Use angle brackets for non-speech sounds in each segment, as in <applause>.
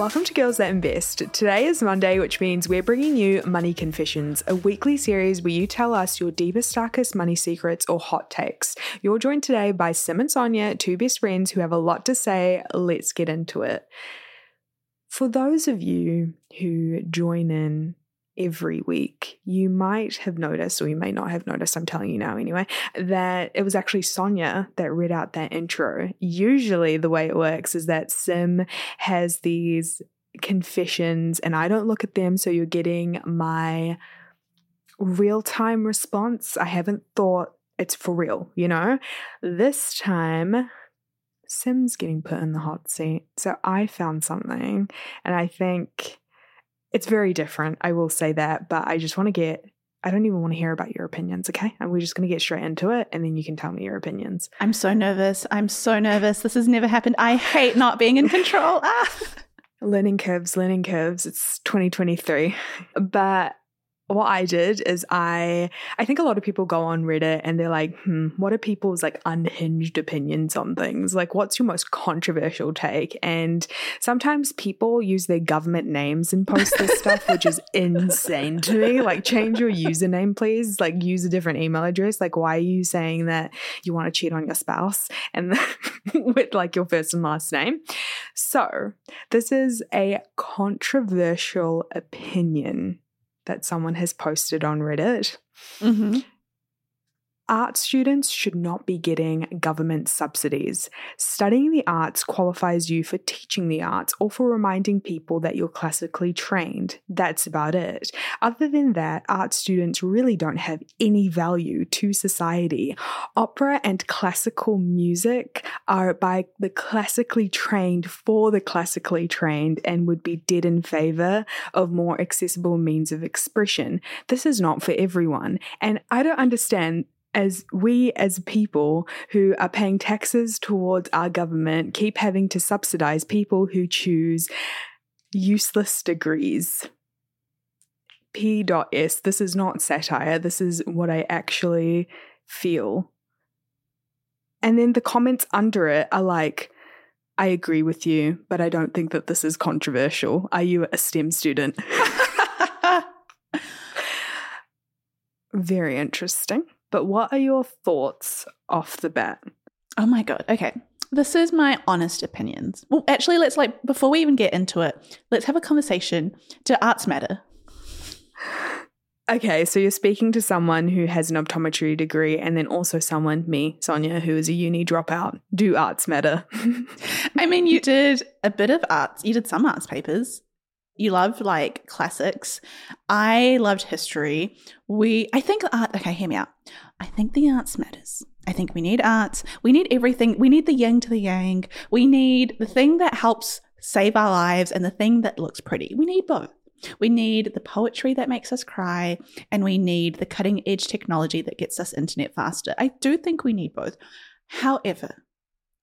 Welcome to Girls That Invest. Today is Monday, which means we're bringing you Money Confessions, a weekly series where you tell us your deepest, darkest money secrets or hot takes. You're joined today by Sim and Sonya, two best friends who have a lot to say. Let's get into it. For those of you who join in every week, you might have noticed, or you may not have noticed, I'm telling you now anyway, that it was actually Sonya that read out that intro. Usually, the way it works is that Sim has these confessions and I don't look at them, so you're getting my real time response. I haven't thought it's for real, you know? This time, Sim's getting put in the hot seat. So I found something, and I think it's very different. I will say that, but I just want to get I don't even want to hear about your opinions, okay? And we're just going to get straight into it and then you can tell me your opinions. I'm so nervous. I'm so nervous. This has never happened. I hate not being in control. <laughs> Ah. Learning curves, learning curves. It's 2023. But what I did is I I think a lot of people go on Reddit and they're like, hmm, what are people's like unhinged opinions on things? Like what's your most controversial take? And sometimes people use their government names and post this stuff, which is <laughs> insane to me. Like change your username, please. Like use a different email address. Like why are you saying that you want to cheat on your spouse and <laughs> with like your first and last name? So this is a controversial opinion that someone has posted on Reddit. Mm-hmm art students should not be getting government subsidies. Studying the arts qualifies you for teaching the arts or for reminding people that you're classically trained. That's about it. Other than that, art students really don't have any value to society. Opera and classical music are by the classically trained for the classically trained and would be dead in favor of more accessible means of expression. This is not for everyone. And I don't understand as we as people who are paying taxes towards our government keep having to subsidize people who choose useless degrees. P.S. This is not satire. This is what I actually feel. And then the comments under it are like, I agree with you, but I don't think that this is controversial. Are you a STEM student? <laughs> Very interesting. But what are your thoughts off the bat? Oh my God. Okay. This is my honest opinions. Well, actually, let's like, before we even get into it, let's have a conversation. Do arts matter? Okay, so you're speaking to someone who has an optometry degree and then also someone, me, Sonya, who is a uni dropout. Do arts matter? <laughs> I mean, you did a bit of arts, you did some arts papers you loved like classics. I loved history. We, I think art, okay, hear me out. I think the arts matters. I think we need arts. We need everything. We need the yin to the yang. We need the thing that helps save our lives and the thing that looks pretty. We need both. We need the poetry that makes us cry, and we need the cutting edge technology that gets us internet faster. I do think we need both. However,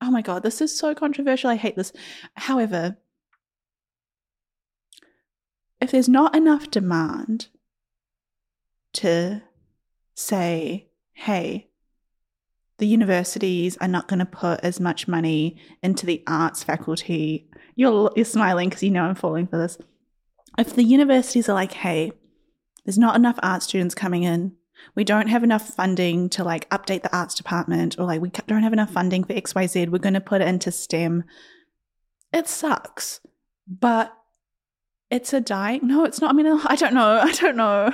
oh my God, this is so controversial. I hate this. However, if there's not enough demand to say, hey, the universities are not going to put as much money into the arts faculty. You're, you're smiling because you know I'm falling for this. If the universities are like, hey, there's not enough art students coming in, we don't have enough funding to like update the arts department, or like we don't have enough funding for XYZ, we're going to put it into STEM. It sucks, but it's a dying. No, it's not. I mean, <laughs> I don't know. I don't know.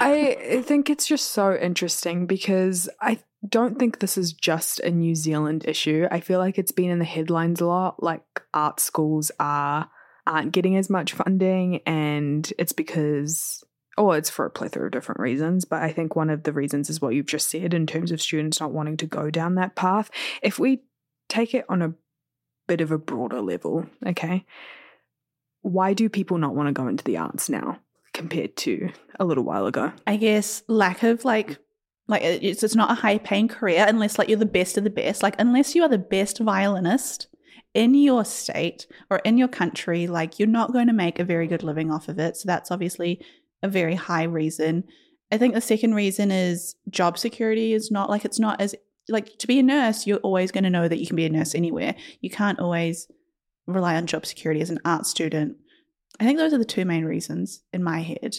I think it's just so interesting because I don't think this is just a New Zealand issue. I feel like it's been in the headlines a lot. Like art schools are aren't getting as much funding, and it's because oh, it's for a plethora of different reasons. But I think one of the reasons is what you've just said in terms of students not wanting to go down that path. If we take it on a bit of a broader level, okay, why do people not want to go into the arts now? compared to a little while ago? I guess lack of like like it's it's not a high paying career unless like you're the best of the best. Like unless you are the best violinist in your state or in your country, like you're not going to make a very good living off of it. So that's obviously a very high reason. I think the second reason is job security is not like it's not as like to be a nurse, you're always going to know that you can be a nurse anywhere. You can't always rely on job security as an art student. I think those are the two main reasons in my head.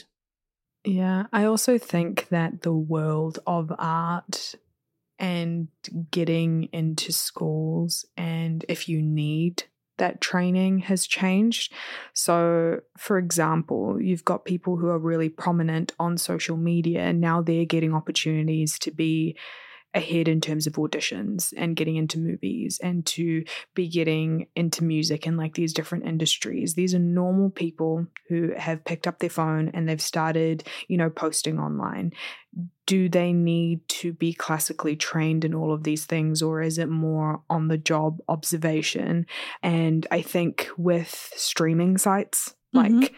Yeah, I also think that the world of art and getting into schools, and if you need that training has changed. So, for example, you've got people who are really prominent on social media, and now they're getting opportunities to be ahead in terms of auditions and getting into movies and to be getting into music and like these different industries. These are normal people who have picked up their phone and they've started, you know, posting online. Do they need to be classically trained in all of these things, or is it more on the job observation? And I think with streaming sites, mm-hmm. like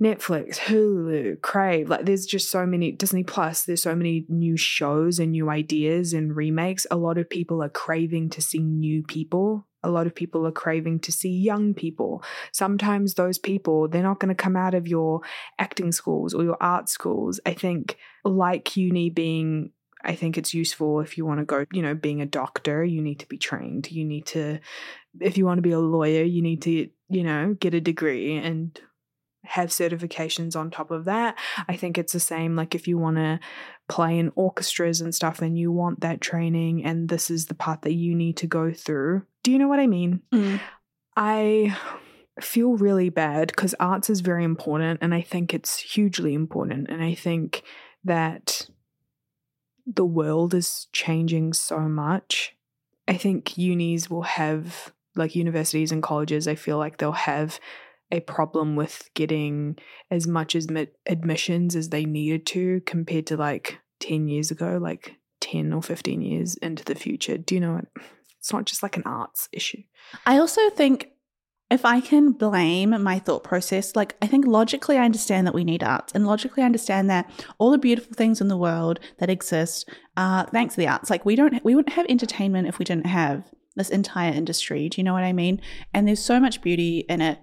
Netflix, Hulu, Crave, like there's just so many Disney Plus, there's so many new shows and new ideas and remakes. A lot of people are craving to see new people. A lot of people are craving to see young people. Sometimes those people, they're not going to come out of your acting schools or your art schools. I think like uni being I think it's useful if you want to go, you know, being a doctor, you need to be trained. You need to, if you want to be a lawyer, you need to, you know, get a degree and have certifications on top of that. I think it's the same like if you want to play in orchestras and stuff and you want that training and this is the part that you need to go through. Do you know what I mean? Mm. I feel really bad because arts is very important and I think it's hugely important and I think that the world is changing so much. I think unis will have like universities and colleges I feel like they'll have a problem with getting as much as admissions as they needed to compared to like 10 years ago, like 10 or 15 years into the future. Do you know? It's not just like an arts issue. I also think if I can blame my thought process, like I think logically I understand that we need arts, and logically I understand that all the beautiful things in the world that exist are thanks to the arts. Like we don't, we wouldn't have entertainment if we didn't have this entire industry. Do you know what I mean? And there's so much beauty in it.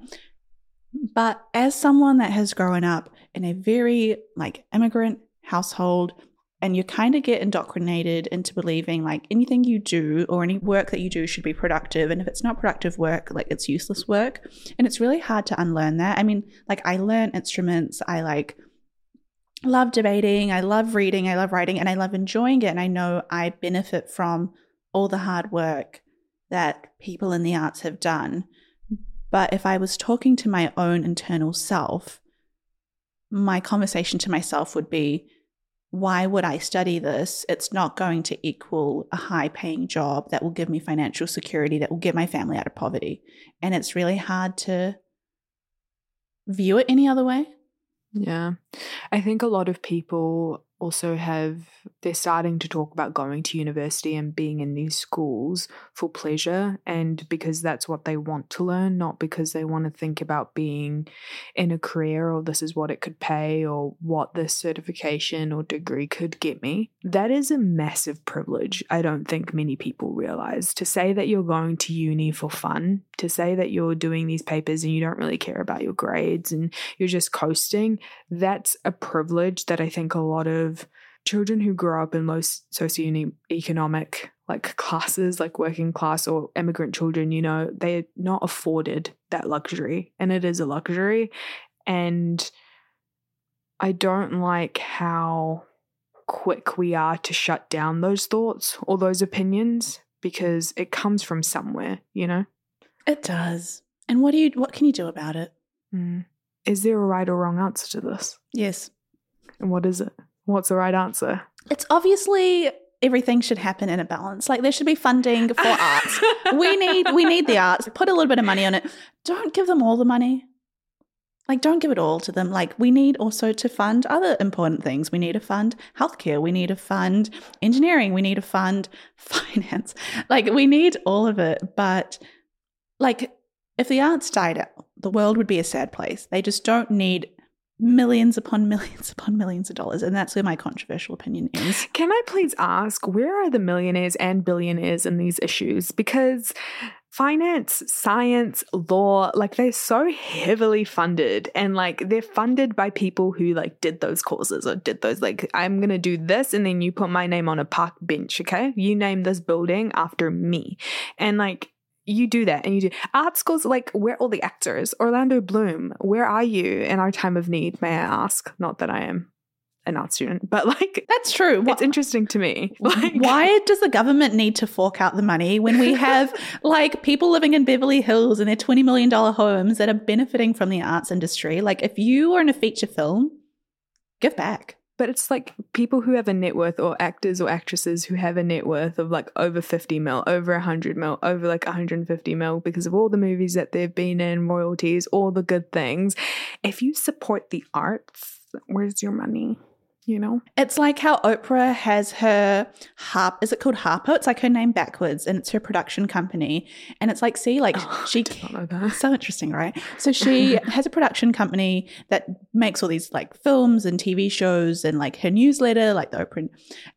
But as someone that has grown up in a very like immigrant household, and you kind of get indoctrinated into believing like anything you do or any work that you do should be productive. And if it's not productive work, like it's useless work. And it's really hard to unlearn that. I mean, like I learn instruments, I like love debating, I love reading, I love writing, and I love enjoying it. And I know I benefit from all the hard work that people in the arts have done. But if I was talking to my own internal self, my conversation to myself would be, why would I study this? It's not going to equal a high paying job that will give me financial security, that will get my family out of poverty. And it's really hard to view it any other way. Yeah. I think a lot of people also have they're starting to talk about going to university and being in these schools for pleasure and because that's what they want to learn not because they want to think about being in a career or this is what it could pay or what this certification or degree could get me. That is a massive privilege i don't think many people realize. To say that you're going to uni for fun to say that you're doing these papers and you don't really care about your grades and you're just coasting that's a privilege that i think a lot of children who grow up in low socioeconomic like classes, like working class or immigrant children, you know, they're not afforded that luxury. And it is a luxury. And I don't like how quick we are to shut down those thoughts or those opinions because it comes from somewhere, you know? It does. And what do you what can you do about it? Mm. Is there a right or wrong answer to this? Yes. And what is it? What's the right answer? It's obviously everything should happen in a balance. Like there should be funding for <laughs> arts. We need we need the arts. Put a little bit of money on it. Don't give them all the money. Like don't give it all to them. Like we need also to fund other important things. We need to fund healthcare. We need to fund engineering. We need to fund <laughs> finance. Like we need all of it. But like if the arts died out, the world would be a sad place. They just don't need millions upon <laughs> millions upon millions of dollars. And that's where my controversial opinion is. Can I please ask, where are the millionaires and billionaires in these issues? Because finance, science, law, like they're so heavily funded and like they're funded by people who like did those courses or did those like I'm going to do this and then you put my name on a park bench, okay? You name this building after me. And like you do that and you do art schools like where are all the actors? Orlando bloom where are you in our time of need may i ask? Not that i am an art student but like that's true. it's interesting to me. <laughs> like, why does the government need to fork out the money when we <laughs> have like people living in beverly hills in their $20 million homes that are benefiting from the arts industry? Like if you are in a feature film give back but it's like people who have a net worth or actors or actresses who have a net worth of like over 50 mil, over 100 mil, over like 150 mil because of all the movies that they've been in, royalties, all the good things. If you support the arts, where's your money? You know? It's like how Oprah has her harp is it called Harpo? It's like her name backwards and it's her production company. And it's like, see, like <laughs> oh, she so interesting, right? So <laughs> she has a production company that makes all these like films and TV shows and like her newsletter, like the Oprah.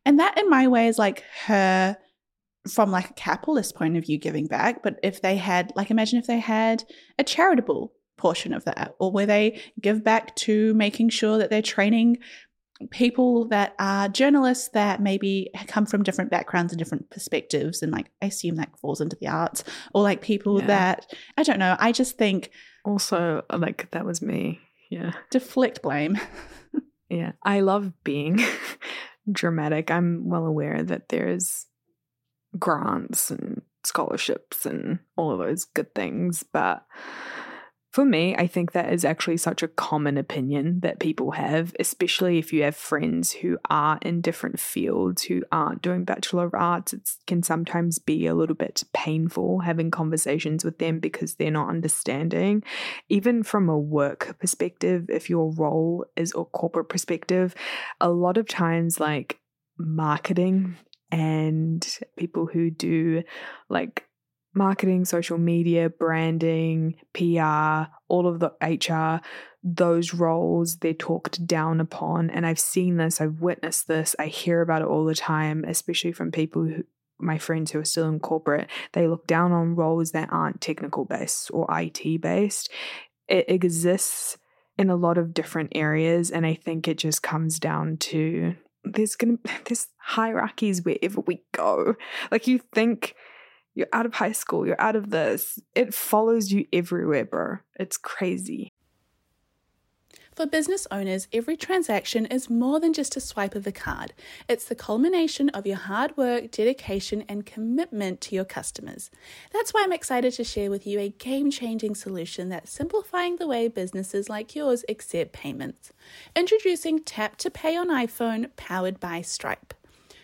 And that in my way is like her from like a capitalist point of view giving back. But if they had like imagine if they had a charitable portion of that or where they give back to making sure that they're training people that are journalists that maybe come from different backgrounds and different perspectives and like i assume that falls into the arts or like people yeah. that i don't know i just think also uh, like that was me. Yeah. Deflect blame. <laughs> Yeah. I love being <laughs> dramatic. I'm well aware that there's grants and scholarships and all of those good things but for me, I think that is actually such a common opinion that people have, especially if you have friends who are in different fields, who aren't doing Bachelor of Arts. It can sometimes be a little bit painful having conversations with them because they're not understanding. Even from a work perspective, if your role is a corporate perspective, a lot of times, like marketing and people who do like marketing, social media, branding, PR, all of the HR, those roles, they're talked down upon. And I've seen this, I've witnessed this, I hear about it all the time, especially from people who, my friends who are still in corporate, they look down on roles that aren't technical based or IT based. It exists in a lot of different areas. And I think it just comes down to there's gonna <laughs> there's hierarchies wherever we go. Like you think you're out of high school, you're out of this. It follows you everywhere, bro. It's crazy. For business owners, every transaction is more than just a swipe of a card. It's the culmination of your hard work, dedication, and commitment to your customers. That's why I'm excited to share with you a game changing solution that's simplifying the way businesses like yours accept payments. Introducing Tap to Pay on iPhone, powered by Stripe.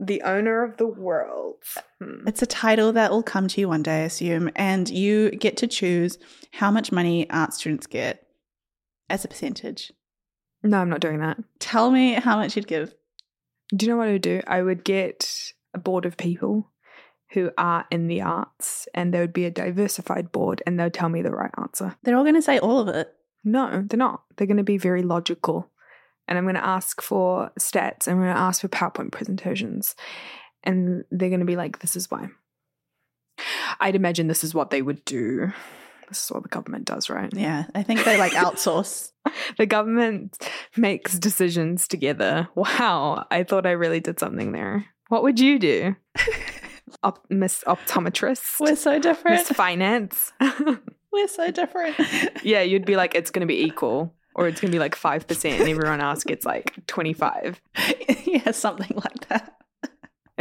the owner of the world. Hmm. It's a title that will come to you one day, I assume, and you get to choose how much money art students get as a percentage. No, I'm not doing that. Tell me how much you'd give. Do you know what I would do? I would get a board of people who are in the arts, and there would be a diversified board, and they'll tell me the right answer. They're all going to say all of it. No, they're not. They're going to be very logical and I'm going to ask for stats. I'm going to ask for PowerPoint presentations. And they're going to be like, this is why. I'd imagine this is what they would do. This is what the government does, right? Yeah. I think they like <laughs> outsource. the government makes decisions together. Wow. I thought I really did something there. What would you do? <laughs> Op- Miss Optometrist? We're so different. Miss Finance? <laughs> We're so different. yeah, you'd be like, it's going to be equal or it's going to be like 5% and everyone else gets like 25 <laughs> yeah something like that.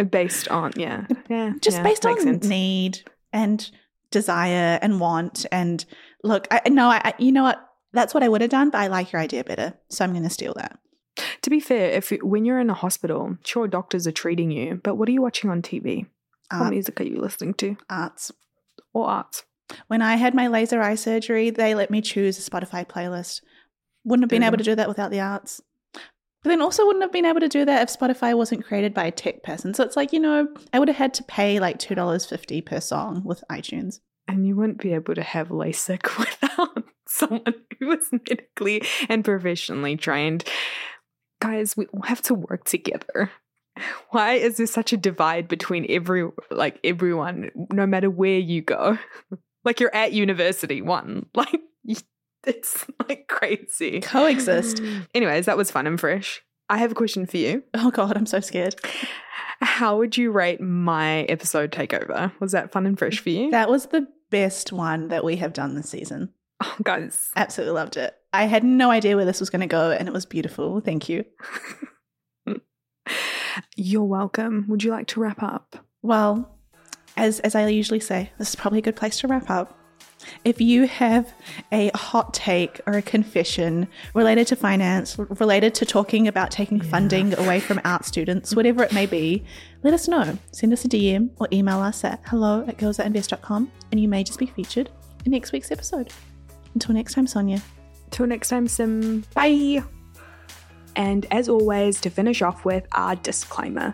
Based on yeah yeah just yeah, based on sense. need and desire and want and look i no I, you know what? That's what i would have done but i like your idea better so i'm going to steal that. To be fair if when you're in a hospital sure doctors are treating you but what are you watching on tv Art. what music are you listening to? Arts. Or arts. When i had my laser eye surgery they let me choose a spotify playlist wouldn't have been able to do that without the arts. But then also wouldn't have been able to do that if Spotify wasn't created by a tech person. So it's like, you know, I would have had to pay like $2.50 per song with iTunes. And you wouldn't be able to have LASIK <laughs> without someone who was medically and professionally trained. Guys, we all have to work together. <laughs> Why is there such a divide between every like everyone, no matter where you go? <laughs> like you're at university, one. Like <laughs> it's like crazy. Coexist. <gasps> Anyways, that was fun and fresh. I have a question for you. Oh God, I'm so scared. How would you rate my episode takeover? Was that fun and fresh for you? That was the best one that we have done this season. Oh, guys. Absolutely loved it. I had no idea where this was going to go, and it was beautiful. Thank you. <laughs> You're welcome. Would you like to wrap up? Well, as as I usually say, this is probably a good place to wrap up. If you have a hot take or a confession related to finance, related to talking about taking yeah. funding away from art students, whatever it may be, let us know. Send us a DM or email us at hello at girlsthatinvest.com and you may just be featured in next week's episode. Until next time, Sonya. Until next time, Sim. Bye. And as always, to finish off with our disclaimer.